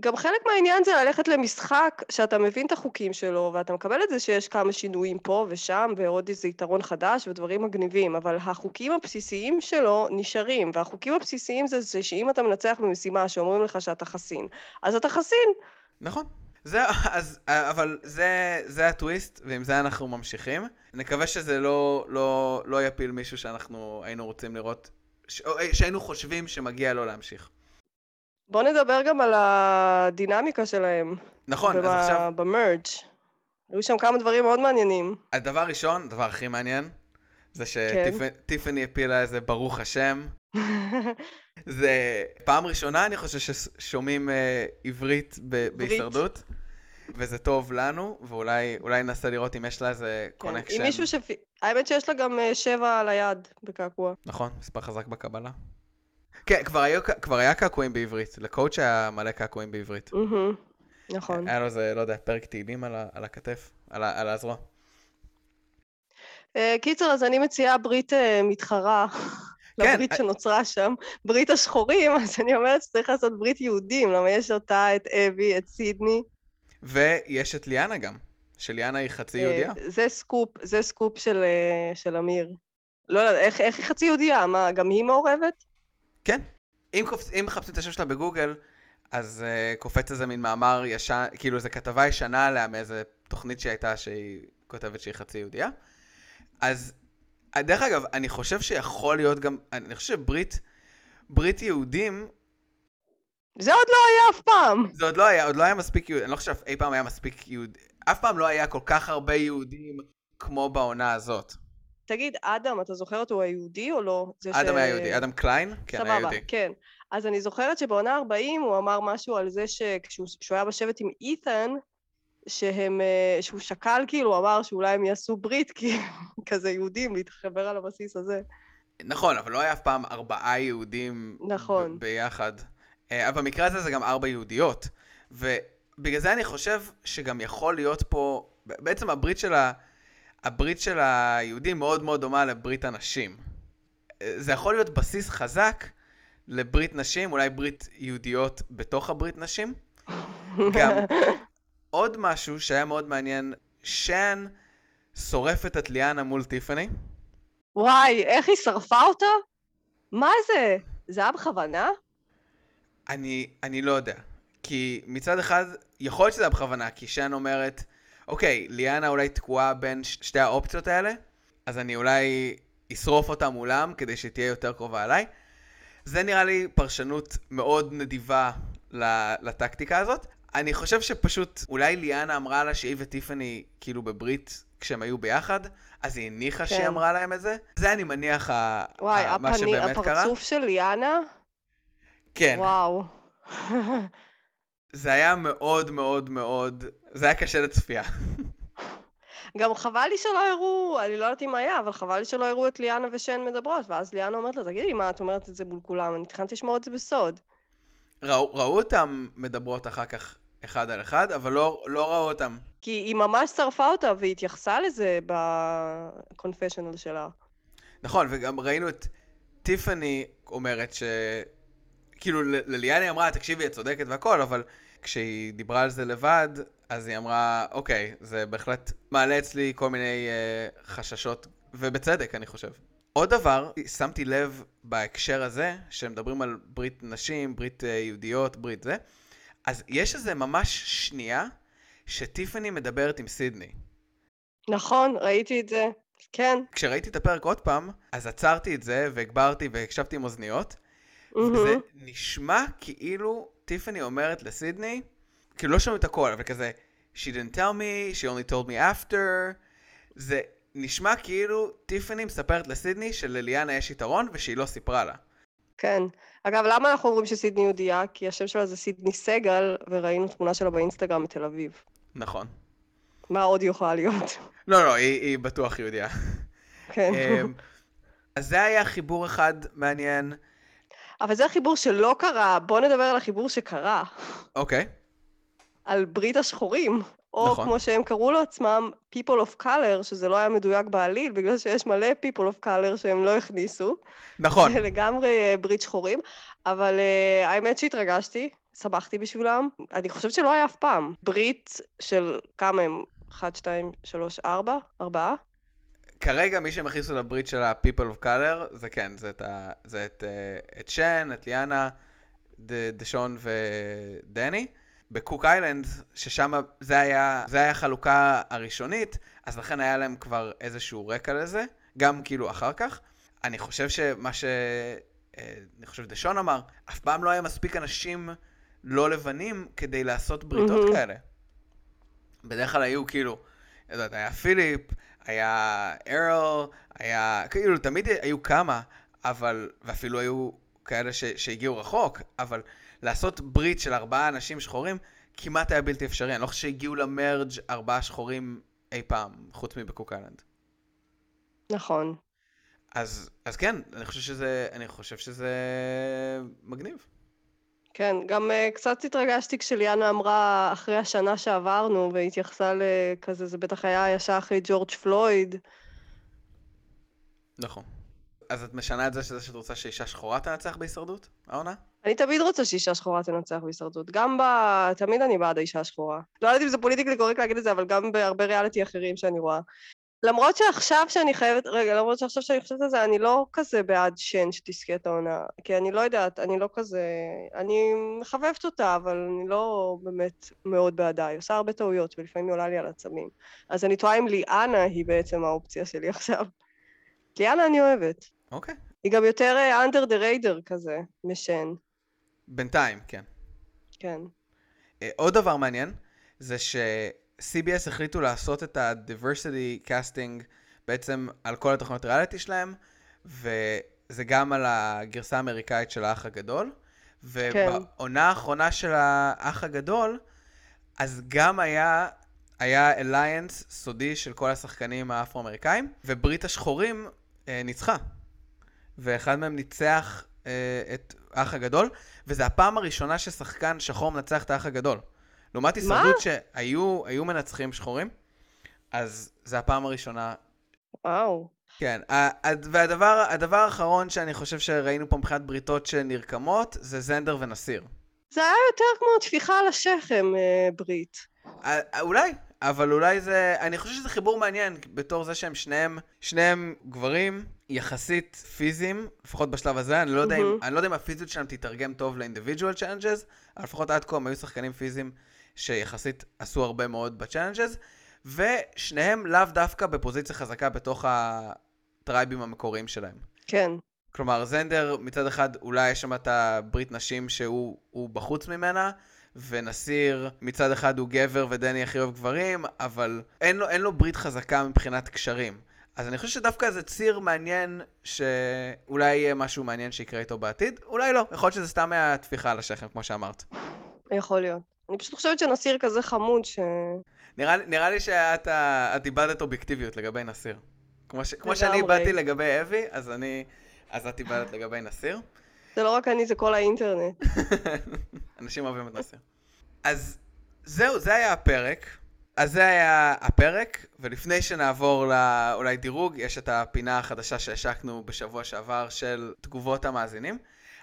גם חלק מהעניין זה ללכת למשחק שאתה מבין את החוקים שלו, ואתה מקבל את זה שיש כמה שינויים פה ושם, ועוד איזה יתרון חדש ודברים מגניבים, אבל החוקים הבסיסיים שלו נשארים, והחוקים הבסיסיים זה, זה שאם אתה מנצח במשימה שאומרים לך שאתה חסין, אז אתה חסין. נכון. זה, אז, אבל זה, זה הטוויסט, ועם זה אנחנו ממשיכים. נקווה שזה לא, לא, לא יפיל מישהו שאנחנו היינו רוצים לראות, ש, או, שהיינו חושבים שמגיע לו להמשיך. בוא נדבר גם על הדינמיקה שלהם. נכון, אז עכשיו... במרג'. היו שם כמה דברים מאוד מעניינים. הדבר הראשון, הדבר הכי מעניין, זה שטיפני כן. הפילה איזה ברוך השם. [LAUGHS] זה פעם ראשונה, אני חושב, ששומעים אה, עברית בהישרדות. וזה טוב לנו, ואולי ננסה לראות אם יש לה איזה קונקשן. כן, עם מישהו ש... האמת שיש לה גם אה, שבע על היד בקעקוע. נכון, מספר חזק בקבלה. כן, כבר, היו, כבר היה קעקועים בעברית, לקואוצ' היה מלא קעקועים בעברית. נכון. היה לו איזה, לא יודע, פרק תהילים על, על הכתף, על, על הזרוע. אה, קיצר, אז אני מציעה ברית uh, מתחרה. כן. לברית שנוצרה שם, ברית השחורים, [LAUGHS] אז אני אומרת שצריך לעשות ברית יהודים, למה יש אותה, את אבי, את סידני. ויש את ליאנה גם, שליאנה היא חצי יהודייה. זה סקופ, זה סקופ של, של אמיר. לא יודעת, איך, איך היא חצי יהודייה? מה, גם היא מעורבת? כן. אם, קופ... אם מחפשים את השם שלה בגוגל, אז אה, קופץ איזה מין מאמר ישן, כאילו איזה כתבה ישנה עליה מאיזה תוכנית שהייתה שהיא כותבת שהיא חצי יהודייה. אז, דרך אגב, אני חושב שיכול להיות גם, אני חושב שברית, ברית יהודים... זה עוד לא היה אף פעם. זה עוד לא היה, עוד לא היה מספיק יהודים, אני לא חושב שאי פעם היה מספיק יהודים, אף פעם לא היה כל כך הרבה יהודים כמו בעונה הזאת. תגיד, אדם, אתה זוכר אותו היהודי או לא? אדם ש... היה יהודי, אדם קליין? כן, היה יהודי. כן. אז אני זוכרת שבעונה 40 הוא אמר משהו על זה שכשהוא היה בשבט עם אית'ן, שהם, אה, שהוא שקל כאילו, אמר שאולי הם יעשו ברית, [LAUGHS] כי כזה יהודים, להתחבר על הבסיס הזה. נכון, אבל לא היה אף פעם ארבעה יהודים נכון. ביחד. אה, אבל במקרה הזה זה גם ארבע יהודיות. ובגלל זה אני חושב שגם יכול להיות פה, בעצם הברית של, ה... הברית של היהודים מאוד מאוד דומה לברית הנשים. אה, זה יכול להיות בסיס חזק לברית נשים, אולי ברית יהודיות בתוך הברית נשים. [LAUGHS] גם עוד משהו שהיה מאוד מעניין, שאן שורפת את ליאנה מול טיפאני. וואי, איך היא שרפה אותה? מה זה? זה היה בכוונה? אני, אני לא יודע. כי מצד אחד, יכול להיות שזה היה בכוונה, כי שאן אומרת, אוקיי, ליאנה אולי תקועה בין שתי האופציות האלה, אז אני אולי אשרוף אותה מולם כדי שתהיה יותר קרובה אליי. זה נראה לי פרשנות מאוד נדיבה לטקטיקה הזאת. אני חושב שפשוט, אולי ליאנה אמרה לה שהיא וטיפאני כאילו בברית כשהם היו ביחד, אז היא הניחה כן. שהיא אמרה להם את זה. זה אני מניח ה- וואי, ה- מה הפני, שבאמת קרה. הפרצוף של ליאנה? כן. וואו. זה היה מאוד מאוד מאוד, זה היה קשה לצפייה. גם חבל לי שלא הראו, אני לא יודעת אם היה, אבל חבל לי שלא הראו את ליאנה ושן מדברות, ואז ליאנה אומרת לה, תגידי, מה את אומרת את זה מול כולם? אני תכננתי לשמור את זה בסוד. ראו, ראו אותם מדברות אחר כך אחד על אחד, אבל לא, לא ראו אותם. כי היא ממש שרפה אותה והיא התייחסה לזה בקונפשיונל שלה. נכון, וגם ראינו את טיפאני אומרת ש... כאילו, לליאני אמרה, תקשיבי, את צודקת והכל, אבל כשהיא דיברה על זה לבד, אז היא אמרה, אוקיי, זה בהחלט מעלה אצלי כל מיני uh, חששות, ובצדק, אני חושב. עוד דבר, שמתי לב בהקשר הזה, שמדברים על ברית נשים, ברית uh, יהודיות, ברית זה, אז יש איזה ממש שנייה שטיפאני מדברת עם סידני. נכון, ראיתי את זה. כן. כשראיתי את הפרק עוד פעם, אז עצרתי את זה והגברתי והקשבתי עם אוזניות, וזה מהמם. נשמע כאילו טיפאני אומרת לסידני, כאילו לא שומעים את הכל, אבל כזה, she didn't tell me, she only told me after, זה נשמע כאילו טיפאני מספרת לסידני שלליאנה יש יתרון ושהיא לא סיפרה לה. כן. אגב, למה אנחנו אומרים שסידני יהודייה? כי השם שלה זה סידני סגל, וראינו תמונה שלה באינסטגרם מתל אביב. נכון. מה עוד יכולה להיות? לא, לא, היא, היא בטוח יהודייה. כן. אמ, אז זה היה חיבור אחד מעניין. אבל זה חיבור שלא קרה, בואו נדבר על החיבור שקרה. אוקיי, על ברית השחורים. או נכון. כמו שהם קראו לעצמם, people of color, שזה לא היה מדויק בעליל, בגלל שיש מלא people of color שהם לא הכניסו. נכון. זה לגמרי אה, ברית שחורים. אבל uh, האמת שהתרגשתי, שמחתי בשבילם. אני חושבת שלא היה אף פעם. ברית של כמה הם? אחת, שתיים, שלוש, ארבע? ארבעה? כרגע מי שהם הכניסו לברית של ה-people of color, זה כן, זה את, ה, זה את, אה, את שן, את ליאנה, ד- דשון ודני. בקוק איילנד, ששם זה היה, זה היה החלוקה הראשונית, אז לכן היה להם כבר איזשהו רקע לזה, גם כאילו אחר כך. אני חושב שמה ש... אה, אני חושב דשון אמר, אף פעם לא היה מספיק אנשים לא לבנים כדי לעשות בריתות מהמם. כאלה. בדרך כלל היו כאילו, יודעת, היה פיליפ, היה ארל, היה, כאילו תמיד היו כמה, אבל, ואפילו היו כאלה ש, שהגיעו רחוק, אבל לעשות ברית של ארבעה אנשים שחורים כמעט היה בלתי אפשרי. אני לא חושב שהגיעו למרג' ארבעה שחורים אי פעם, חוץ מבקוק איילנד. נכון. אז, אז כן, אני חושב שזה, אני חושב שזה מגניב. כן, גם uh, קצת התרגשתי כשליאנה אמרה אחרי השנה שעברנו, והתייחסה לכזה, זה בטח היה ישר אחרי ג'ורג' פלויד. נכון. אז את משנה את זה שזה שאת רוצה שאישה שחורה תנצח בהישרדות, העונה? אני תמיד רוצה שאישה שחורה תנצח בהישרדות. גם ב... תמיד אני בעד האישה השחורה. לא יודעת אם זה פוליטיקלי קורקט להגיד את זה, אבל גם בהרבה ריאליטי אחרים שאני רואה. למרות שעכשיו שאני חייבת, רגע, למרות שעכשיו שאני חושבת על זה, אני לא כזה בעד שן שתזכה את העונה. כי אני לא יודעת, אני לא כזה... אני מחבבת אותה, אבל אני לא באמת מאוד בעדה. היא עושה הרבה טעויות, ולפעמים היא עולה לי על עצמים. אז אני תוהה אם ליאנה היא בעצם האופציה שלי [LAUGHS] עכשיו. ליאנה אני אוהבת. אוקיי. היא גם יותר אה, under the radar כזה, משן. בינתיים, כן. כן. אה, עוד דבר מעניין, זה ש-CBS החליטו לעשות את ה-diversity casting בעצם על כל התוכניות ריאליטי שלהם, וזה גם על הגרסה האמריקאית של האח הגדול. ובעונה האחרונה של האח הגדול, אז גם היה היה אליינס סודי של כל השחקנים האפרו-אמריקאים, וברית השחורים אה, ניצחה. ואחד מהם ניצח את האח הגדול, וזו הפעם הראשונה ששחקן שחור מנצח את האח הגדול. לעומת הישרדות שהיו היו מנצחים שחורים, אז זו הפעם הראשונה. וואו. כן, והדבר הדבר האחרון שאני חושב שראינו פה מבחינת בריתות שנרקמות, זה זנדר ונסיר. זה היה יותר כמו טפיחה על השכם, אה, ברית. אה, אולי, אבל אולי זה... אני חושב שזה חיבור מעניין, בתור זה שהם שניהם, שניהם גברים יחסית פיזיים, לפחות בשלב הזה, אני לא יודע אם. אני לא יודע אם הפיזיות שלהם תתרגם טוב ל-individual challenges, אבל לפחות עד כה הם היו שחקנים פיזיים שיחסית עשו הרבה מאוד ב-challenges, ושניהם לאו דווקא בפוזיציה חזקה בתוך הטרייבים המקוריים שלהם. כן. כלומר, זנדר מצד אחד אולי יש שם את הברית נשים שהוא הוא בחוץ ממנה, ונסיר מצד אחד הוא גבר ודני הכי אוהב גברים, אבל אין לו, אין לו ברית חזקה מבחינת קשרים. אז אני חושב שדווקא זה ציר מעניין, שאולי יהיה משהו מעניין שיקרה איתו בעתיד, אולי לא, יכול להיות שזה סתם היה טפיחה על השכם, כמו שאמרת. יכול להיות. אני פשוט חושבת שנסיר כזה חמוד ש... נראה, נראה לי שאת איבדת אובייקטיביות לגבי נסיר. כמו, ש, כמו שאני. איבדתי לגבי אבי, אז אני... אז את איבדת לגבי נסיר. זה לא רק אני, זה כל האינטרנט. [LAUGHS] אנשים אוהבים את נסיר. אז זהו, זה היה הפרק. אז זה היה הפרק, ולפני שנעבור לאולי דירוג, יש את הפינה החדשה שהשקנו בשבוע שעבר של תגובות המאזינים.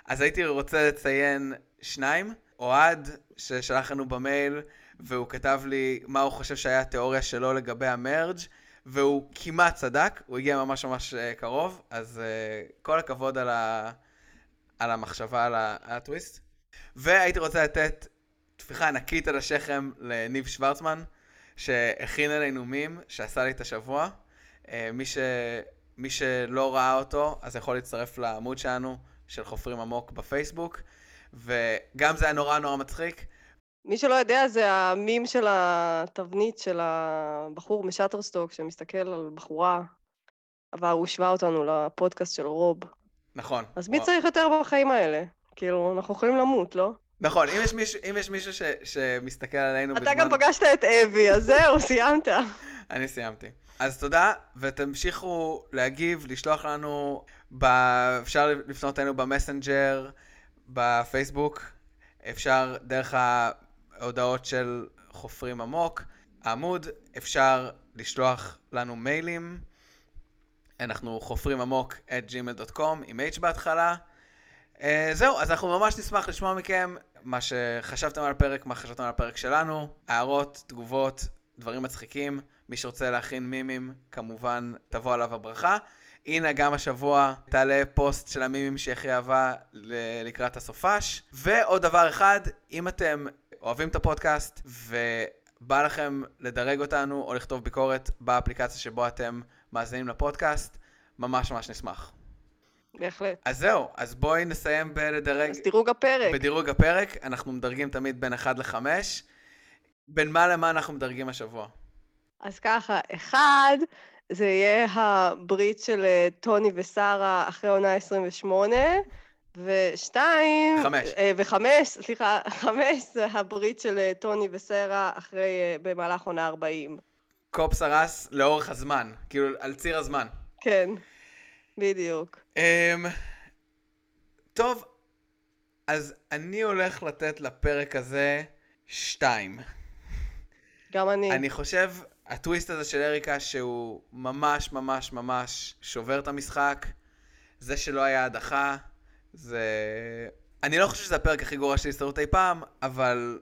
אז הייתי רוצה לציין שניים. אוהד, ששלח לנו במייל, והוא כתב לי מה הוא חושב שהיה התיאוריה שלו לגבי המרג', והוא כמעט צדק, הוא הגיע ממש ממש אה, קרוב, אז uh, כל הכבוד על, ה... על המחשבה, על, הטוויסט. והייתי רוצה לתת טפיחה ענקית על השכם לניב שוורצמן, שהכין עלינו מים, שעשה לי את השבוע. אה, מי, ש... מי שלא ראה אותו, אז יכול להצטרף לעמוד שלנו, של חופרים עמוק בפייסבוק, וגם זה היה נורא נורא מצחיק. מי שלא יודע, זה המים של התבנית של הבחור משאטרסטוק שמסתכל על בחורה, אבל הוא השווה אותנו לפודקאסט של רוב. נכון. אז מי וואו. צריך יותר בחיים האלה? כאילו, אנחנו יכולים למות, לא? נכון, אם יש מישהו, אם יש מישהו ש... שמסתכל עלינו אתה גם פגשת את אבי, אז זהו, סיימת. אני סיימתי. אז תודה, ותמשיכו להגיב, לשלוח לנו, ב... אפשר לפנות אלינו במסנג'ר, בפייסבוק, אפשר דרך ההודעות של חופרים עמוק, העמוד, אפשר לשלוח לנו מיילים, אנחנו חופרים עמוק at gmail.com עם h בהתחלה. Uh, זהו, אז אנחנו ממש נשמח לשמוע מכם מה שחשבתם על הפרק, מה חשבתם על הפרק שלנו, הערות, תגובות, דברים מצחיקים. מי שרוצה להכין מימים, כמובן תבוא עליו הברכה. הנה, גם השבוע תעלה פוסט של המימים שיחי אהבה לקראת הסופש. ועוד דבר אחד, אם אתם אוהבים את הפודקאסט ובא לכם לדרג אותנו או לכתוב ביקורת באפליקציה שבו אתם מאזינים לפודקאסט, ממש ממש נשמח. בהחלט. אז זהו, אז בואי נסיים בלדרג, אז דירוג הפרק. בדירוג הפרק, אנחנו מדרגים תמיד בין 1 ל-5. בין מה למה אנחנו מדרגים השבוע? אז ככה, אחד, זה יהיה הברית של אה, טוני ושרה אחרי עונה 28, ושתיים... חמש. אה, וחמש, סליחה, [LAUGHS] חמש זה הברית של אה, טוני ושרה אחרי, במהלך עונה 40. קופ סרס לאורך הזמן, כאילו על ציר הזמן. כן, בדיוק. Um, טוב, אז אני הולך לתת לפרק הזה שתיים. גם אני. אני חושב, הטוויסט הזה של אריקה, שהוא ממש ממש ממש שובר את המשחק, זה שלא היה הדחה, זה... אני לא חושב שזה הפרק הכי גרוע של הסתדרות אי פעם, אבל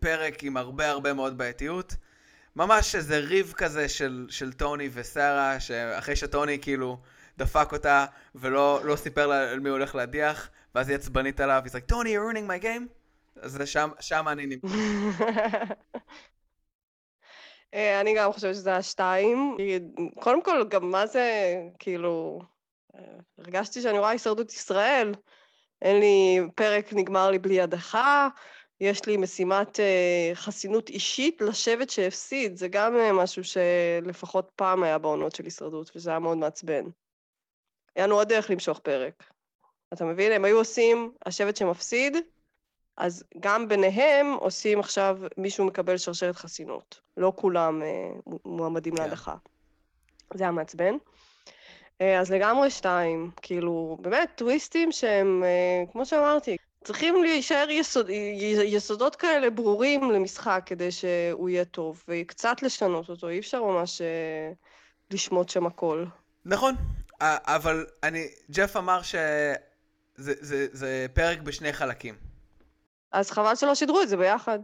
פרק עם הרבה הרבה מאוד בעייתיות. ממש איזה ריב כזה של, של טוני ושרה, שאחרי שטוני כאילו דפק אותה ולא לא סיפר לה על מי הוא הולך להדיח, ואז היא עצבנית עליו, he's like, טוני, you're ruining my game? אז שם, שם אני נמצא. [LAUGHS] אה, אני גם חושבת שזה השתיים. קודם כל, גם מה זה, כאילו, אה, הרגשתי שאני רואה הישרדות ישראל. אין לי, פרק נגמר לי בלי הדחה, יש לי משימת אה, חסינות אישית לשבט שהפסיד, זה גם אה, משהו שלפחות פעם היה בעונות של הישרדות, וזה היה מאוד מעצבן. היה לנו עוד דרך למשוך פרק. אתה מבין? הם היו עושים, השבט שמפסיד, אז גם ביניהם עושים עכשיו, מישהו מקבל שרשרת חסינות. לא כולם אה, מועמדים כן. להדחה. זה היה מעצבן. אה, אז לגמרי שתיים, כאילו, באמת, טוויסטים שהם, אה, כמו שאמרתי, צריכים להישאר יסוד, יסודות כאלה ברורים למשחק כדי שהוא יהיה טוב, וקצת לשנות אותו, אי אפשר ממש אה, לשמוט שם הכל. נכון, אבל אני, ג'ף אמר שזה זה, זה פרק בשני חלקים. אז חבל שלא שידרו את זה ביחד.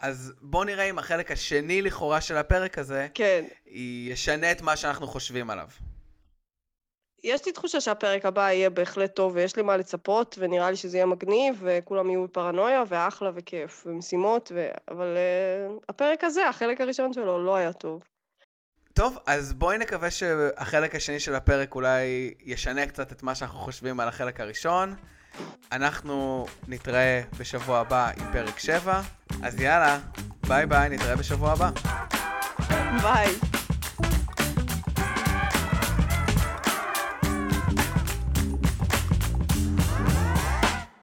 אז בוא נראה אם החלק השני לכאורה של הפרק הזה כן. ישנה את מה שאנחנו חושבים עליו. יש לי תחושה שהפרק הבא יהיה בהחלט טוב, ויש לי מה לצפות, ונראה לי שזה יהיה מגניב, וכולם יהיו בפרנויה, ואחלה וכיף, ומשימות, ו... אבל uh, הפרק הזה, החלק הראשון שלו, לא היה טוב. טוב, אז בואי נקווה שהחלק השני של הפרק אולי ישנה קצת את מה שאנחנו חושבים על החלק הראשון. אנחנו נתראה בשבוע הבא עם פרק 7, אז יאללה, ביי ביי, נתראה בשבוע הבא. ביי.